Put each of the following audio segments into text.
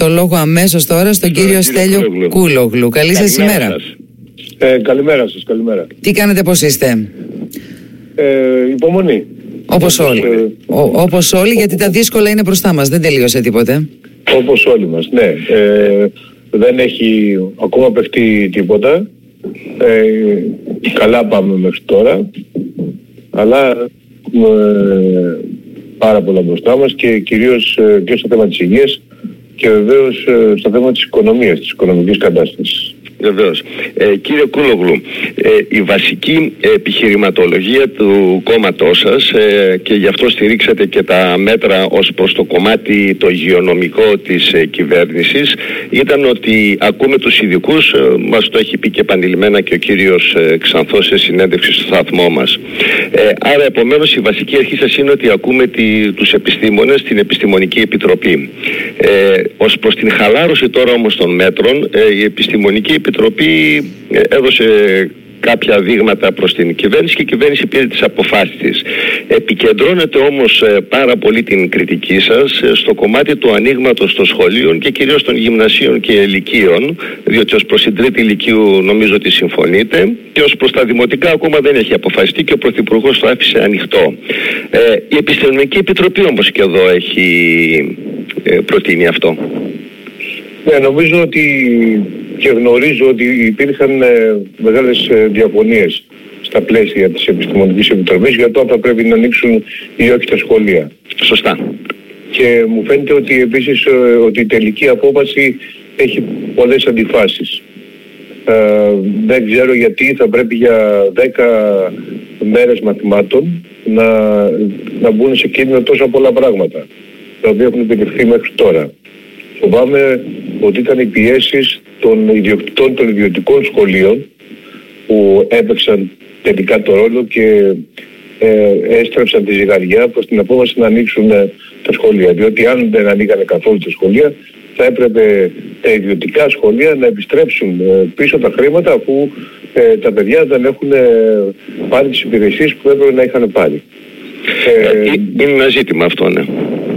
το λόγο αμέσως τώρα στον κύριο Στέλιο Κούλογλου. Καλή σας ημέρα. Ε, καλημέρα σας, καλημέρα. Τι κάνετε, πώς είστε; Ε, υπομονή. Όπως όλοι. Ε, όπως όλοι, γιατί τα δύσκολα είναι μπροστά μας. Δεν τελείωσε τίποτε. Όπως όλοι μας, ναι. Ε, δεν έχει ακόμα παιχτεί τίποτα. Ε, καλά πάμε μέχρι τώρα. Αλλά ε, πάρα πολλά μπροστά μας και κυρίως ε, και στο θέμα της υγείας και βεβαίως ε, στο θέμα της οικονομίας, της οικονομικής κατάστασης. Βεβαίως. Ε, κύριε Κούλογλου, ε, η βασική επιχειρηματολογία του κόμματός σας ε, και γι' αυτό στηρίξατε και τα μέτρα ως προς το κομμάτι το υγειονομικό της ε, κυβέρνησης ήταν ότι ακούμε τους ειδικούς, ε, μας το έχει πει και επανειλημμένα και ο κύριος ε, Ξανθός σε συνέντευξη στο σταθμό μας. άρα επομένως η βασική αρχή σας είναι ότι ακούμε τη, τους επιστήμονες, την Επιστημονική Επιτροπή. Ε, ως προς την χαλάρωση τώρα όμως των μέτρων, η Επιστημονική Επιτροπή ε, έδωσε κάποια δείγματα προς την κυβέρνηση και η κυβέρνηση πήρε τις αποφάσεις της. Επικεντρώνεται όμως ε, πάρα πολύ την κριτική σας ε, στο κομμάτι του ανοίγματος των σχολείων και κυρίως των γυμνασίων και ηλικίων, διότι ως προς την τρίτη ηλικίου νομίζω ότι συμφωνείτε και ως προς τα δημοτικά ακόμα δεν έχει αποφασιστεί και ο Πρωθυπουργός το άφησε ανοιχτό. η Επιστημονική Επιτροπή όμως και εδώ έχει προτείνει αυτό. Ναι, νομίζω ότι και γνωρίζω ότι υπήρχαν ε, μεγάλες ε, διαφωνίες στα πλαίσια της Επιστημονικής Επιτροπής για το αν θα πρέπει να ανοίξουν ή όχι τα σχολεία. Σωστά. Και μου φαίνεται ότι επίσης ε, ότι η τελική απόφαση έχει πολλές αντιφάσεις. Ε, δεν ξέρω γιατί θα πρέπει για 10 μέρες μαθημάτων να, να μπουν σε κίνδυνο τόσα πολλά πράγματα τα οποία έχουν επιτευχθεί μέχρι τώρα. Φοβάμαι ότι ήταν οι πιέσεις των ιδιοκτητών των ιδιωτικών σχολείων που έπαιξαν τελικά το ρόλο και ε, έστρεψαν τη ζυγαριά προς την απόφαση να ανοίξουν ε, τα σχολεία. Διότι αν δεν ανοίγανε καθόλου τα σχολεία θα έπρεπε τα ιδιωτικά σχολεία να επιστρέψουν ε, πίσω τα χρήματα αφού ε, τα παιδιά δεν έχουν πάρει τις υπηρεσίες που έπρεπε να είχαν πάρει. Είναι ένα ζήτημα αυτό, ναι.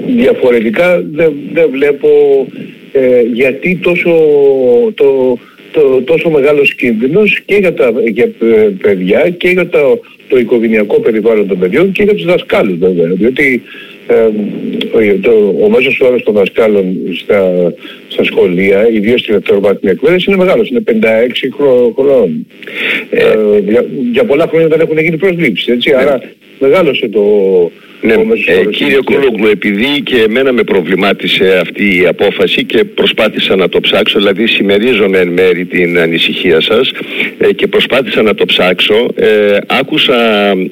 Διαφορετικά δεν, δεν βλέπω ε, γιατί τόσο, το, το, τόσο μεγάλος κίνδυνος και για τα για ε, παιδιά και για το, το οικογενειακό περιβάλλον των παιδιών και για τους δασκάλους βέβαια. Διότι ε, το, ο μέσος όρος των δασκάλων στα, στα σχολεία, ιδίως στην δευτεροβάθμια εκπαίδευση, είναι μεγάλος, είναι 56 χρόνων. Ε, για, για, πολλά χρόνια δεν έχουν γίνει προσλήψεις, έτσι, ναι. άρα μεγάλωσε το, ναι, ε, κύριε Κούλογλου, επειδή και εμένα με προβλημάτισε αυτή η απόφαση και προσπάθησα να το ψάξω, δηλαδή συμμερίζομαι εν μέρη την ανησυχία σας ε, και προσπάθησα να το ψάξω, ε, άκουσα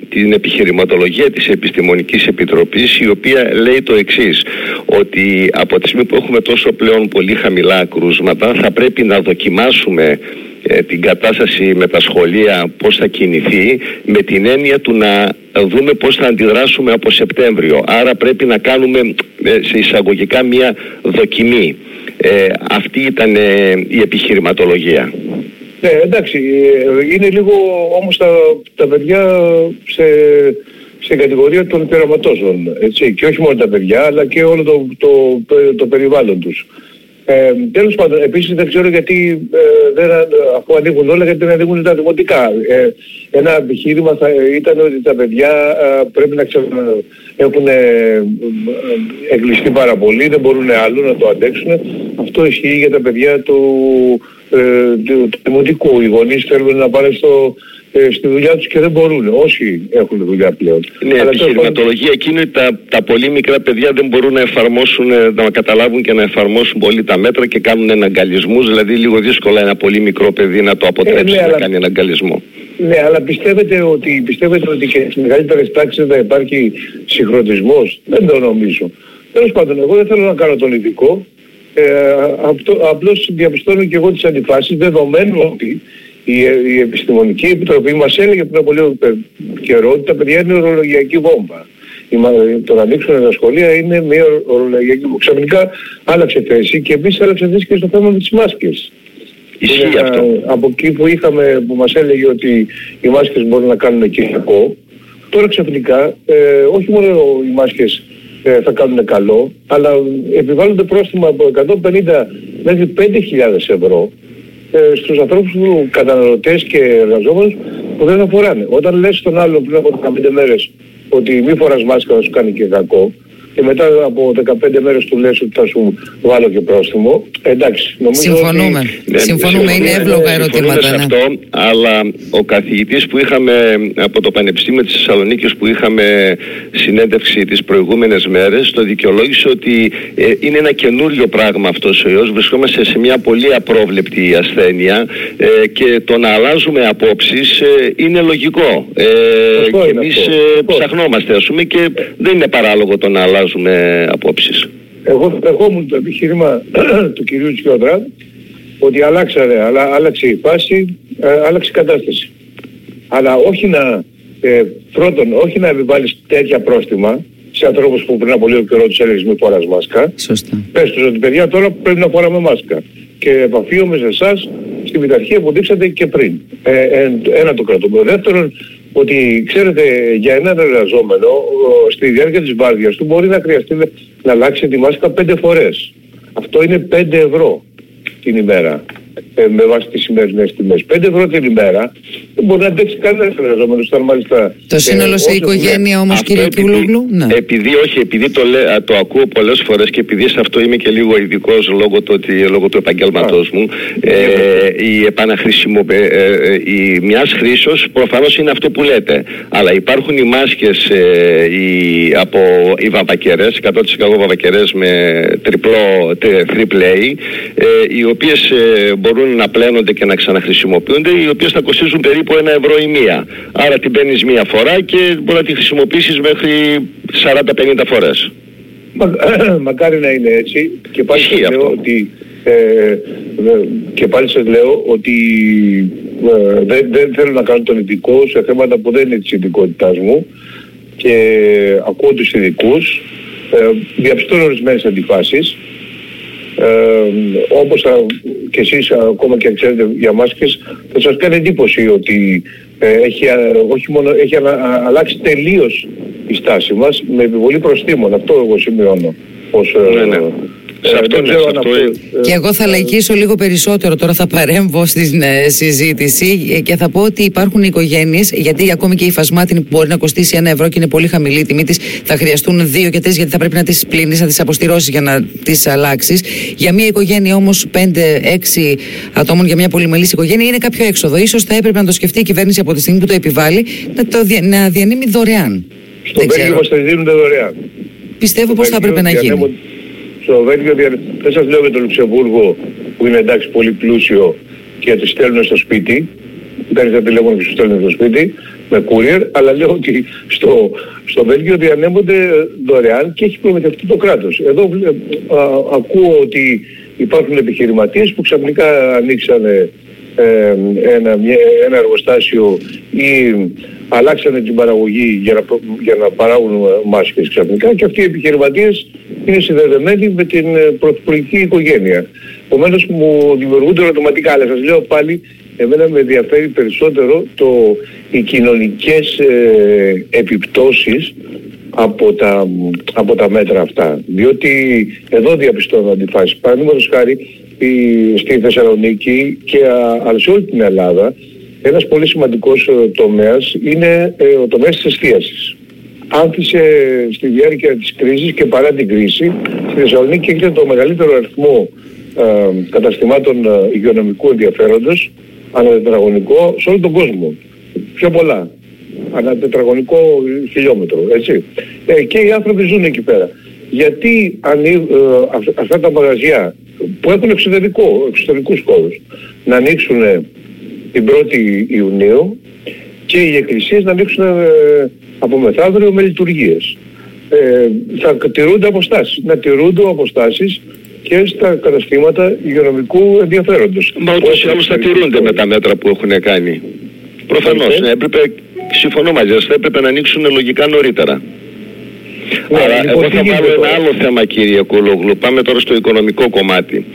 την επιχειρηματολογία της Επιστημονικής Επιτροπής η οποία λέει το εξής, ότι από τη στιγμή που έχουμε τόσο πλέον πολύ χαμηλά κρούσματα θα πρέπει να δοκιμάσουμε ε, την κατάσταση με τα σχολεία πώς θα κινηθεί με την έννοια του να δούμε πώς θα αντιδράσουμε από Σεπτέμβριο. Άρα πρέπει να κάνουμε ε, σε εισαγωγικά μια δοκιμή. Ε, αυτή ήταν η επιχειρηματολογία. Ναι, εντάξει, είναι λίγο όμως τα, τα παιδιά σε, σε κατηγορία των πειραματώσεων, έτσι, και όχι μόνο τα παιδιά, αλλά και όλο το, το, το περιβάλλον τους. Ε, τέλος πάντων, επίσης δεν ξέρω γιατί ε, δεν, αφού ανοίγουν όλα γιατί δεν ανοίγουν τα δημοτικά. Ε, ένα επιχείρημα θα ήταν ότι τα παιδιά ε, πρέπει να ξε, έχουν ε, εγκλειστεί πάρα πολύ, δεν μπορούν άλλο να το αντέξουν. Αυτό ισχύει για τα παιδιά του, του, του δημοτικού. Οι γονείς θέλουν να πάνε στο, ε, στη δουλειά τους και δεν μπορούν. Όσοι έχουν δουλειά πλέον. Ναι, η επιχειρηματολογία εκείνη είναι τα, τα πολύ μικρά παιδιά δεν μπορούν να εφαρμόσουν, ε, να καταλάβουν και να εφαρμόσουν πολύ τα μέτρα και κάνουν εναγκαλισμούς. Δηλαδή λίγο δύσκολα ένα πολύ μικρό παιδί να το αποτρέψει ε, ναι, να κάνει εναγκαλισμό. Ναι, αλλά πιστεύετε ότι, πιστεύετε ότι και στις μεγαλύτερες τάξεις θα υπάρχει συγχρονισμός; Δεν το νομίζω. Τέλος πάντων, εγώ δεν θέλω να κάνω τον ειδικό. Ε, απλώς διαπιστώνω και εγώ τις αντιφάσεις δεδομένου ότι η, η Επιστημονική Επιτροπή μας έλεγε πριν από λίγο καιρό ότι τα παιδιά είναι ορολογιακή βόμβα. Το να ανοίξουν τα σχολεία είναι μια ορολογιακή βόμβα. Ξαφνικά άλλαξε θέση και επίσης άλλαξε θέση και στο θέμα με τις μάσκες. Ισχύει αυτό. Από εκεί που είχαμε, που μας έλεγε ότι οι μάσκες μπορούν να κάνουν κακό, τώρα ξαφνικά ε, όχι μόνο οι μάσκες ε, θα κάνουν καλό, αλλά επιβάλλονται πρόστιμα από 150 μέχρι 5.000 ευρώ ε, στους ανθρώπους που καταναλωτές και εργαζόμενους που δεν θα φοράνε. Όταν λες στον άλλο πριν από 15 μέρες ότι μη φοράς μάσκα θα σου κάνει και κακό, και μετά από 15 μέρες του λες ότι θα σου βάλω και πρόστιμο. Εντάξει, νομίζω Συμφωνούμε. Ότι... Ναι, συμφωνούμε, είναι εύλογα ερωτήματα. Σε ναι. αυτό, αλλά ο καθηγητής που είχαμε από το Πανεπιστήμιο της Θεσσαλονίκης που είχαμε συνέντευξη τις προηγούμενες μέρες το δικαιολόγησε ότι ε, είναι ένα καινούριο πράγμα αυτός ο ιός. Βρισκόμαστε σε μια πολύ απρόβλεπτη ασθένεια ε, και το να αλλάζουμε απόψεις ε, είναι λογικό. Ε, και εμείς ε, ψαχνόμαστε ας πούμε και δεν είναι παράλογο το να αλλάζουμε αλλάζουμε απόψεις. Εγώ δεχόμουν το επιχείρημα του κυρίου Τσιόδρα ότι αλλάξανε, αλλά άλλαξε η φάση, ε, άλλαξε η κατάσταση. Αλλά όχι να, ε, πρώτον, όχι να επιβάλλεις τέτοια πρόστιμα σε ανθρώπους που πριν από λίγο καιρό τους έλεγες μη φοράς μάσκα. Σωστά. Πες τους ότι παιδιά τώρα πρέπει να φοράμε μάσκα. Και επαφίομαι σε εσάς στη μηταρχία που δείξατε και πριν. Ε, ε, ένα το κρατούμε. Δεύτερον, ότι ξέρετε για έναν εργαζόμενο στη διάρκεια της βάρδιας του μπορεί να χρειαστεί να αλλάξει τη μάσκα πέντε φορές. Αυτό είναι 5 ευρώ την ημέρα ε, με βάση τις σημερινές τιμές. 5 ευρώ την ημέρα δεν μπορεί να αντέξει κανένας εργαζόμενος. μάλιστα, το σύνολο ε, σε οικογένεια όμως κύριε Κιούλογλου; Ναι. Επειδή όχι, επειδή το, λέ, το ακούω πολλές φορές και επειδή σε αυτό είμαι και λίγο ειδικός λόγω του, ότι, λόγω του επαγγέλματός μου ε, η επαναχρησιμοποίηση ε, ε, η μιας χρήσεως προφανώς είναι αυτό που λέτε. Αλλά υπάρχουν οι μάσκες ε, οι, από οι βαβακερές, 100% βαβακερές με τριπλό, triple ε, οι οποίες μπορούν να πλένονται και να ξαναχρησιμοποιούνται, οι οποίες θα κοστίζουν περίπου ένα ευρώ η μία. Άρα την παίρνεις μία φορά και μπορεί να τη χρησιμοποιήσεις μέχρι 40-50 φορές. Μα, μακάρι να είναι έτσι και πάλι σας λέω ότι ε, και πάλι σας λέω ότι ε, δεν, δεν θέλω να κάνω τον ειδικό σε θέματα που δεν είναι της ειδικότητάς μου και ακούω τους ειδικούς ε, διαπιστώνω ορισμένες αντιφάσεις ε, όπως και εσείς ακόμα και αν ξέρετε για μάσκες θα σας κάνει εντύπωση ότι ε, έχει, όχι μόνο, έχει αλλάξει τελείως η στάση μας με επιβολή προστήμων. Αυτό εγώ σημειώνω ως, ναι, ναι. Σε αυτό, Και εγώ θα λαϊκίσω λίγο περισσότερο. Τώρα θα παρέμβω στην ε, συζήτηση ε, και θα πω ότι υπάρχουν οικογένειες, γιατί ακόμη και η φασμάτινη που μπορεί να κοστίσει ένα ευρώ και είναι πολύ χαμηλή η τιμή της, θα χρειαστούν δύο και τρεις γιατί θα πρέπει να τις πλύνεις, να τις αποστηρώσεις για να τις αλλάξεις. Για μια οικογένεια όμως 5-6 ατόμων, για μια πολυμελής οικογένεια, είναι κάποιο έξοδο. σω θα έπρεπε να το σκεφτεί η κυβέρνηση από τη στιγμή που το επιβάλλει να, το, να διανύμει δωρεάν. Στο Βέλγιο μας τα δίνουν δωρεάν. Πιστεύω πώ θα έπρεπε να γίνει στο Βέλγιο, δεν σας λέω για το Λουξεμβούργο που είναι εντάξει πολύ πλούσιο και τις στέλνουν στο σπίτι, παίρνεις ένα τηλέφωνο και σου στέλνουν στο σπίτι με courier, αλλά λέω ότι στο, στο Βέλγιο διανέμονται δωρεάν και έχει προμηθευτεί το κράτος. Εδώ α, ακούω ότι υπάρχουν επιχειρηματίες που ξαφνικά ανοίξανε ε, ένα, ένα εργοστάσιο ή αλλάξανε την παραγωγή για να, για να παράγουν μάσκες ξαφνικά και αυτοί οι επιχειρηματίες είναι συνδεδεμένοι με την ε, πρωθυπουργική οικογένεια. Επομένως μου δημιουργούνται ερωτηματικά, αλλά σας λέω πάλι, εμένα με ενδιαφέρει περισσότερο το, οι κοινωνικές ε, επιπτώσεις από τα, από τα μέτρα αυτά. Διότι εδώ διαπιστώνω αντιφάσεις. Παραδείγματος χάρη στη Θεσσαλονίκη και αλλά σε όλη την Ελλάδα ένας πολύ σημαντικός ε, τομέας είναι ε, ο τομέας της εστίασης. Άνθησε στη διάρκεια της κρίσης και παρά την κρίση στη Θεσσαλονίκη έχετε το μεγαλύτερο αριθμό ε, καταστημάτων υγειονομικού ενδιαφέροντος ανά τετραγωνικό σε όλο τον κόσμο. Πιο πολλά. Ανά τετραγωνικό χιλιόμετρο, έτσι. και οι άνθρωποι ζουν εκεί πέρα. Γιατί αυτά τα μαγαζιά που έχουν εξωτερικό, εξωτερικούς χώρους να ανοίξουν την 1η Ιουνίου και οι εκκλησίες να ανοίξουν ε, από μεθαύριο με λειτουργίες. Ε, θα τηρούνται αποστάσεις. Να τηρούνται αποστάσεις και στα καταστήματα υγειονομικού ενδιαφέροντος. Μα ούτως ή άλλως θα τηρούνται με τα μέτρα που έχουν κάνει. Προφανώς, ναι, έπρεπε, συμφωνώ μαζί σας, θα έπρεπε να ανοίξουν λογικά νωρίτερα. Ναι, Αλλά λοιπόν, εγώ θα βάλω ένα άλλο θέμα κύριε Κολόγλου. Πάμε τώρα στο οικονομικό κομμάτι.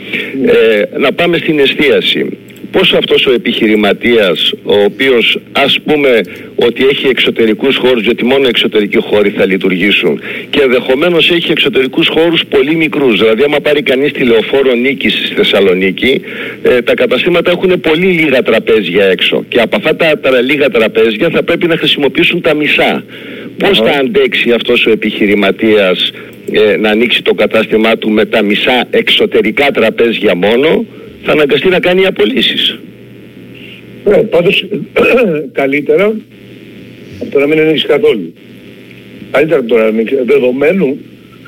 Ναι. Ε, να πάμε στην εστίαση. Πώς αυτός ο επιχειρηματίας ο οποίος ας πούμε ότι έχει εξωτερικούς χώρους γιατί μόνο εξωτερικοί χώροι θα λειτουργήσουν και ενδεχομένως έχει εξωτερικούς χώρους πολύ μικρούς. Δηλαδή άμα πάρει κανείς τηλεοφόρο νίκης στη Θεσσαλονίκη ε, τα καταστήματα έχουν πολύ λίγα τραπέζια έξω. Και από αυτά τα, τα λίγα τραπέζια θα πρέπει να χρησιμοποιήσουν τα μισά. Πώς θα αντέξει αυτός ο επιχειρηματίας ε, να ανοίξει το κατάστημά του με τα μισά εξωτερικά τραπέζια μόνο θα αναγκαστεί να κάνει απολύσεις. Ναι, πάντως καλύτερα από το να μην ανοίξεις καθόλου. Καλύτερα από το να ανοίξεις, δεδομένου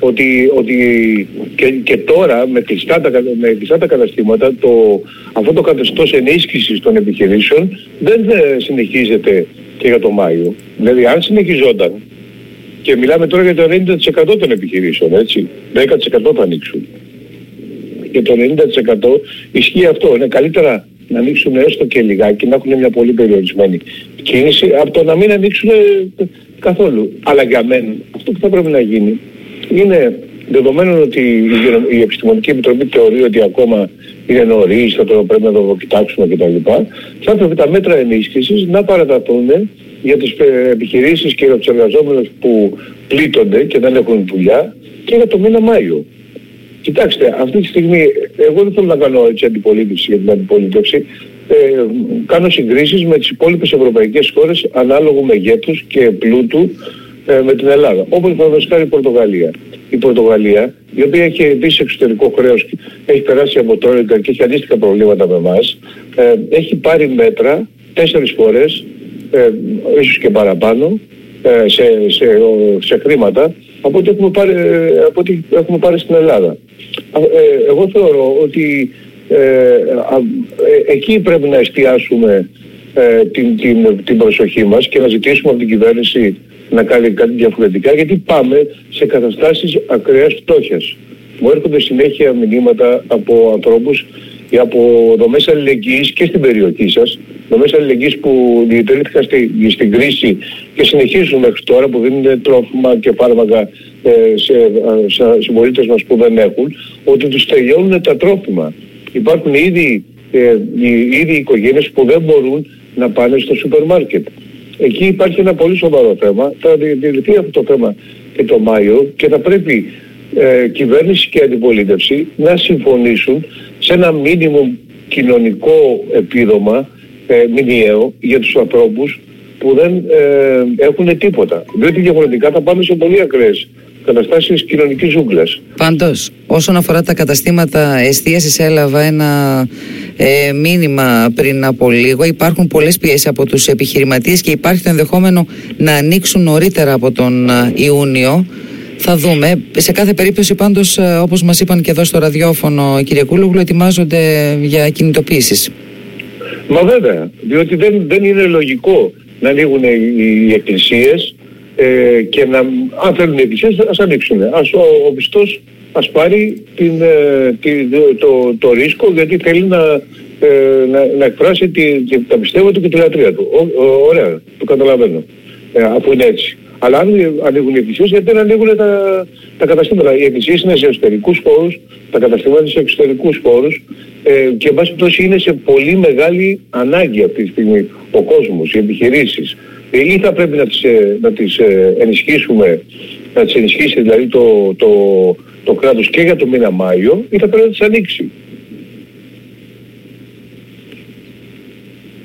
ότι, ότι και, και τώρα με κλειστά, τα, με κλειστά τα καταστήματα το, αυτό το καθεστώς ενίσχυσης των επιχειρήσεων δεν συνεχίζεται και για το Μάιο. Δηλαδή αν συνεχιζόταν και μιλάμε τώρα για το 90% των επιχειρήσεων, έτσι, 10% θα ανοίξουν. Και το 90% ισχύει αυτό. Είναι καλύτερα να ανοίξουν έστω και λιγάκι, να έχουν μια πολύ περιορισμένη κίνηση, από το να μην ανοίξουν καθόλου. Αλλά για μένα αυτό που θα πρέπει να γίνει είναι δεδομένου ότι η Επιστημονική Επιτροπή θεωρεί ότι ακόμα είναι νωρίς, θα το πρέπει να το κοιτάξουμε κτλ. Θα έπρεπε τα μέτρα ενίσχυσης να παραταθούν για τις επιχειρήσεις και για τους εργαζόμενους που πλήττονται και δεν έχουν δουλειά και για το μήνα Μάιο. Κοιτάξτε, αυτή τη στιγμή εγώ δεν θέλω να κάνω έτσι αντιπολίτευση για την αντιπολίτευση. Ε, κάνω συγκρίσεις με τις υπόλοιπες ευρωπαϊκές χώρες ανάλογου μεγέθους και πλούτου ε, με την Ελλάδα. Όπως παραδείγματος η Πορτογαλία. Η Πορτογαλία, η οποία έχει επίσης εξωτερικό χρέος, έχει περάσει από τώρα και έχει αντίστοιχα προβλήματα με εμάς, ε, έχει πάρει μέτρα τέσσερις φορές, ε, ίσως και παραπάνω, ε, σε, σε, σε χρήματα από ό,τι έχουμε πάρει, από ό,τι έχουμε πάρει στην Ελλάδα. Ε, εγώ θεωρώ ότι ε, ε, εκεί πρέπει να εστιάσουμε την, την, την προσοχή μας και να ζητήσουμε από την κυβέρνηση να κάνει κάτι διαφορετικά γιατί πάμε σε καταστάσεις ακραίας φτώχειας. Μου έρχονται συνέχεια μηνύματα από ανθρώπους ή από δομές αλληλεγγύης και στην περιοχή σας, δομές αλληλεγγύης που διατηρήθηκαν στη, στην κρίση και συνεχίζουν μέχρι τώρα που δίνουν τρόφιμα και φάρμακα ε, σε, σε συμπολίτες μας που δεν έχουν, ότι τους τελειώνουν τα τρόφιμα. Υπάρχουν ήδη, ε, ήδη οικογένειες που δεν μπορούν να πάνε στο σούπερ μάρκετ. Εκεί υπάρχει ένα πολύ σοβαρό θέμα. Θα διευθυνθεί αυτό το θέμα και το Μάιο και θα πρέπει ε, κυβέρνηση και αντιπολίτευση να συμφωνήσουν σε ένα μήνυμο κοινωνικό επίδομα ε, μηνιαίο για τους ανθρώπους που δεν ε, έχουν τίποτα. Διότι διαφορετικά θα πάμε σε πολύ ακραίες καταστάσεις κοινωνικής ζούγκλας. Πάντως, όσον αφορά τα καταστήματα εστίασης έλαβα ένα ε, μήνυμα πριν από λίγο. Υπάρχουν πολλές πιέσεις από τους επιχειρηματίες και υπάρχει το ενδεχόμενο να ανοίξουν νωρίτερα από τον ε, Ιούνιο. Θα δούμε. Σε κάθε περίπτωση πάντως ε, όπως μας είπαν και εδώ στο ραδιόφωνο κύριε Κούλογλου ετοιμάζονται για κινητοποίησεις. Μα βέβαια, διότι δεν, δεν είναι λογικό να ανοίγουν οι, οι εκκλησίες ε, και να, αν θέλουν οι εκκλησίες ας ανοίξουν. Ας ο, ο πιστός ας πάρει την, ε, την, το, το, ρίσκο γιατί θέλει να, ε, να, να εκφράσει τη, τη, τα πιστεύω του και τη λατρεία του. Ο, ο, ωραία, το καταλαβαίνω. Ε, αφού είναι έτσι. Αλλά αν ανοίγουν οι εκκλησίες, γιατί δεν ανοίγουν τα, τα καταστήματα; Οι εκκλησίες είναι σε εσωτερικούς χώρους, τα καταστήματα είναι σε εξωτερικούς χώρους ε, και εν πάση είναι σε πολύ μεγάλη ανάγκη αυτή τη στιγμή ο κόσμος, οι επιχειρήσεις. Ε, ή θα πρέπει να τις, ε, να τις ε, ενισχύσουμε, να τις ενισχύσει δηλαδή το, το, το κράτος και για το μήνα Μάιο ή θα πρέπει να τις ανοίξει;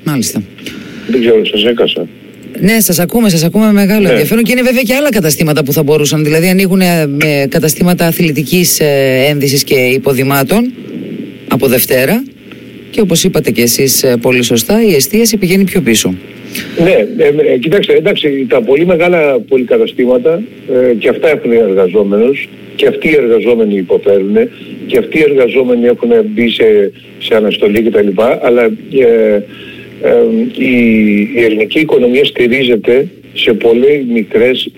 Μάλιστα. Δεν ξέρω, σας έκασα. Ναι, σας ακούμε, σας ακούμε με μεγάλο ναι. ενδιαφέρον και είναι βέβαια και άλλα καταστήματα που θα μπορούσαν. Δηλαδή, ανοίγουν με καταστήματα αθλητικής ένδυσης και υποδημάτων από Δευτέρα. Και όπως είπατε και εσείς πολύ σωστά, η εστίαση πηγαίνει πιο πίσω. Ναι, ε, ε, κοιτάξτε, εντάξει, τα πολύ μεγάλα πολυκαταστήματα ε, και αυτά έχουν εργαζόμενους και αυτοί οι εργαζόμενοι υποφέρουν και αυτοί οι εργαζόμενοι έχουν μπει σε, σε αναστολή κτλ. Αλλά ε, η, η ελληνική οικονομία στηρίζεται σε πολλές μικρές,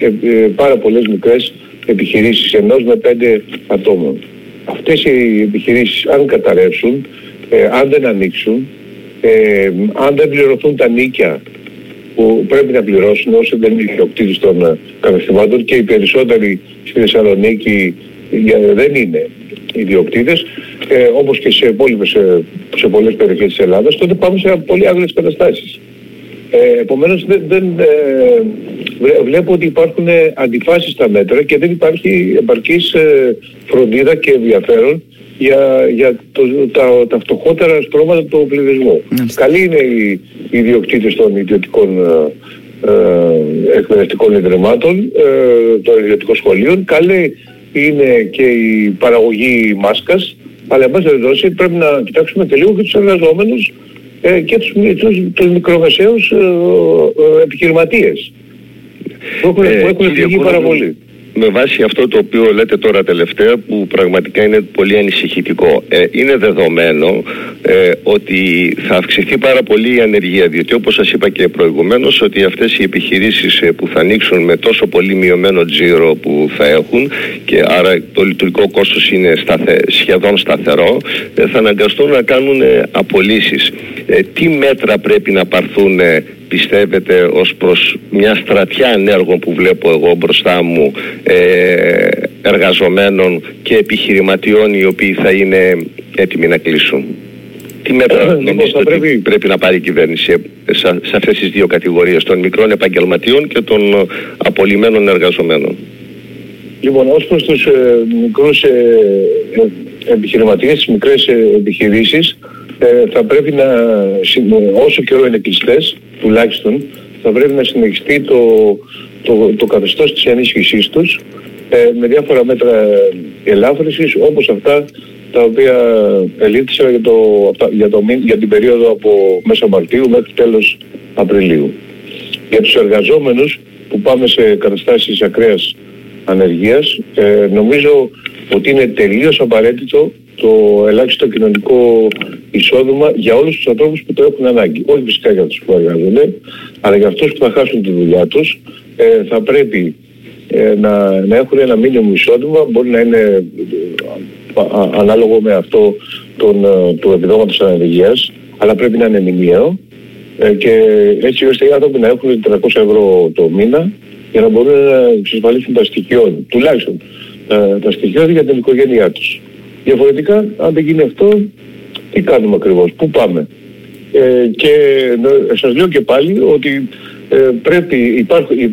πάρα πολλές μικρές επιχειρήσεις ενός με πέντε ατόμων. Αυτές οι επιχειρήσεις αν καταρρεύσουν, αν δεν ανοίξουν, αν δεν πληρωθούν τα νίκια που πρέπει να πληρώσουν όσο δεν είναι ιδιοκτήτης των ε, καταστημάτων και οι περισσότεροι στη Θεσσαλονίκη δεν είναι ιδιοκτήτες, ε, όπως και σε υπόλοιπες, ε, σε πολλές περιοχές της Ελλάδας, τότε πάμε σε πολύ άγριες καταστάσεις. Ε, επομένως δεν, δεν ε, βλέπω ότι υπάρχουν αντιφάσεις στα μέτρα και δεν υπάρχει επαρκής ε, φροντίδα και ενδιαφέρον για, για το, τα, τα φτωχότερα στρώματα του πληθυσμού. Καλοί είναι οι, οι ιδιοκτήτες των ιδιωτικών ε, ε εκπαιδευτικών ιδρυμάτων, ε, των ιδιωτικών σχολείων, καλή είναι και η παραγωγή μάσκας, αλλά εν πάση πρέπει να κοιτάξουμε και λίγο και τους εργαζόμενους ε, και τους, τους, τους μικρομεσαίους ε, ε, επιχειρηματίες που έχουν, ε, που έχουν πάρα πολύ με βάση αυτό το οποίο λέτε τώρα τελευταία που πραγματικά είναι πολύ ανησυχητικό. Ε, είναι δεδομένο ε, ότι θα αυξηθεί πάρα πολύ η ανεργία διότι όπως σας είπα και προηγουμένως ότι αυτές οι επιχειρήσεις ε, που θα ανοίξουν με τόσο πολύ μειωμένο τζίρο που θα έχουν και άρα το λειτουργικό κόστος είναι σταθε, σχεδόν σταθερό ε, θα αναγκαστούν να κάνουν απολύσεις. τι μέτρα πρέπει να πάρθουν πιστεύετε ως προς μια στρατιά ανέργων που βλέπω εγώ μπροστά μου ε, εργαζομένων και επιχειρηματιών οι οποίοι θα είναι έτοιμοι να κλείσουν; Τι μέτρα ε, νομίζετε πρέπει... ότι πρέπει να πάρει η κυβέρνηση σε, σε αυτές τις δύο κατηγορίες των μικρών επαγγελματιών και των απολυμένων εργαζομένων. Λοιπόν, ως προς τους ε, μικρούς ε, ε, επιχειρηματίες, τις μικρές ε, επιχειρήσεις, ε, θα πρέπει να, όσο καιρό είναι κλειστές, τουλάχιστον, θα πρέπει να συνεχιστεί το, το, το καθεστώς της ενίσχυσής τους ε, με διάφορα μέτρα ελάφρυνσης όπως αυτά τα οποία ελήφθησαν για, το, για, το, για την περίοδο από μέσα Μαρτίου μέχρι τέλος Απριλίου. Για τους εργαζόμενους που πάμε σε καταστάσεις ακραίας ανεργίας ε, νομίζω ότι είναι τελείως απαραίτητο το ελάχιστο κοινωνικό εισόδημα για όλους τους ανθρώπους που το έχουν ανάγκη. Όχι φυσικά για τους που εργάζονται, αλλά για αυτούς που θα χάσουν τη δουλειά τους ε, θα πρέπει ε, να, να έχουν ένα μήνυμο εισόδημα, μπορεί να είναι ε, ανάλογο με αυτό τον, ε, του επιδόματος ανεργίας, αλλά πρέπει να είναι μηνιαίο ε, και έτσι ώστε οι άνθρωποι να έχουν 300 ευρώ το μήνα για να μπορούν να εξασφαλίσουν τα στοιχειώδη, τουλάχιστον τα στοιχειώδη για την οικογένειά τους. Διαφορετικά, αν δεν γίνει αυτό, τι κάνουμε ακριβώς, πού πάμε. Ε, και ε, σας λέω και πάλι ότι ε, πρέπει υπάρχουν, ε,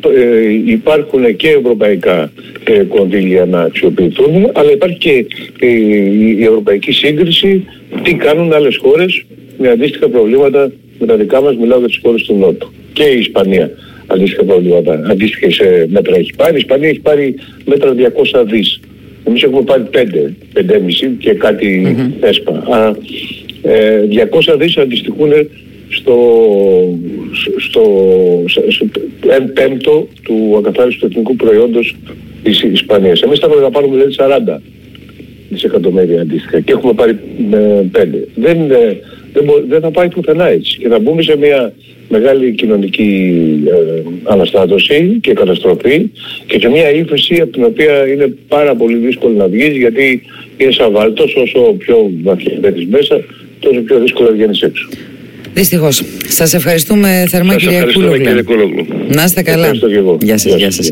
υπάρχουν και ευρωπαϊκά ε, κονδύλια να αξιοποιηθούν, αλλά υπάρχει και η ευρωπαϊκή σύγκριση τι κάνουν άλλες χώρες με αντίστοιχα προβλήματα με τα δικά μας, μιλάω για τις χώρες του Νότου. Και η Ισπανία αντίστοιχα προβλήματα, αντίστοιχες μέτρα έχει πάρει. Η Ισπανία έχει πάρει μέτρα 200 δις. Εμείς έχουμε πάρει 5, 5,5 και κάτι mm-hmm. έσπα. Α, ε, 200 δις αντιστοιχούν στο, στο, στο, πέμπτο του ακαθάριστου εθνικού προϊόντος της Ισπανίας. Εμείς θα πρέπει να πάρουμε δηλαδή 40 δισεκατομμύρια αντίστοιχα και έχουμε πάρει 5. Ε, δεν, ε, δεν, δεν θα πάει πουθενά έτσι και θα μπούμε σε μια μεγάλη κοινωνική ε, αναστάτωση και καταστροφή και σε μια ύφεση από την οποία είναι πάρα πολύ δύσκολο να βγεις γιατί είναι σαν βάλτος όσο πιο βαθιά μπαίνεις μέσα τόσο πιο δύσκολο βγαίνεις έξω. Δυστυχώς. Σας ευχαριστούμε θερμά Σας κυρία Κούλογλου. Να είστε καλά. Ευχαριστώ και εγώ. Γεια σας. Γεια σας.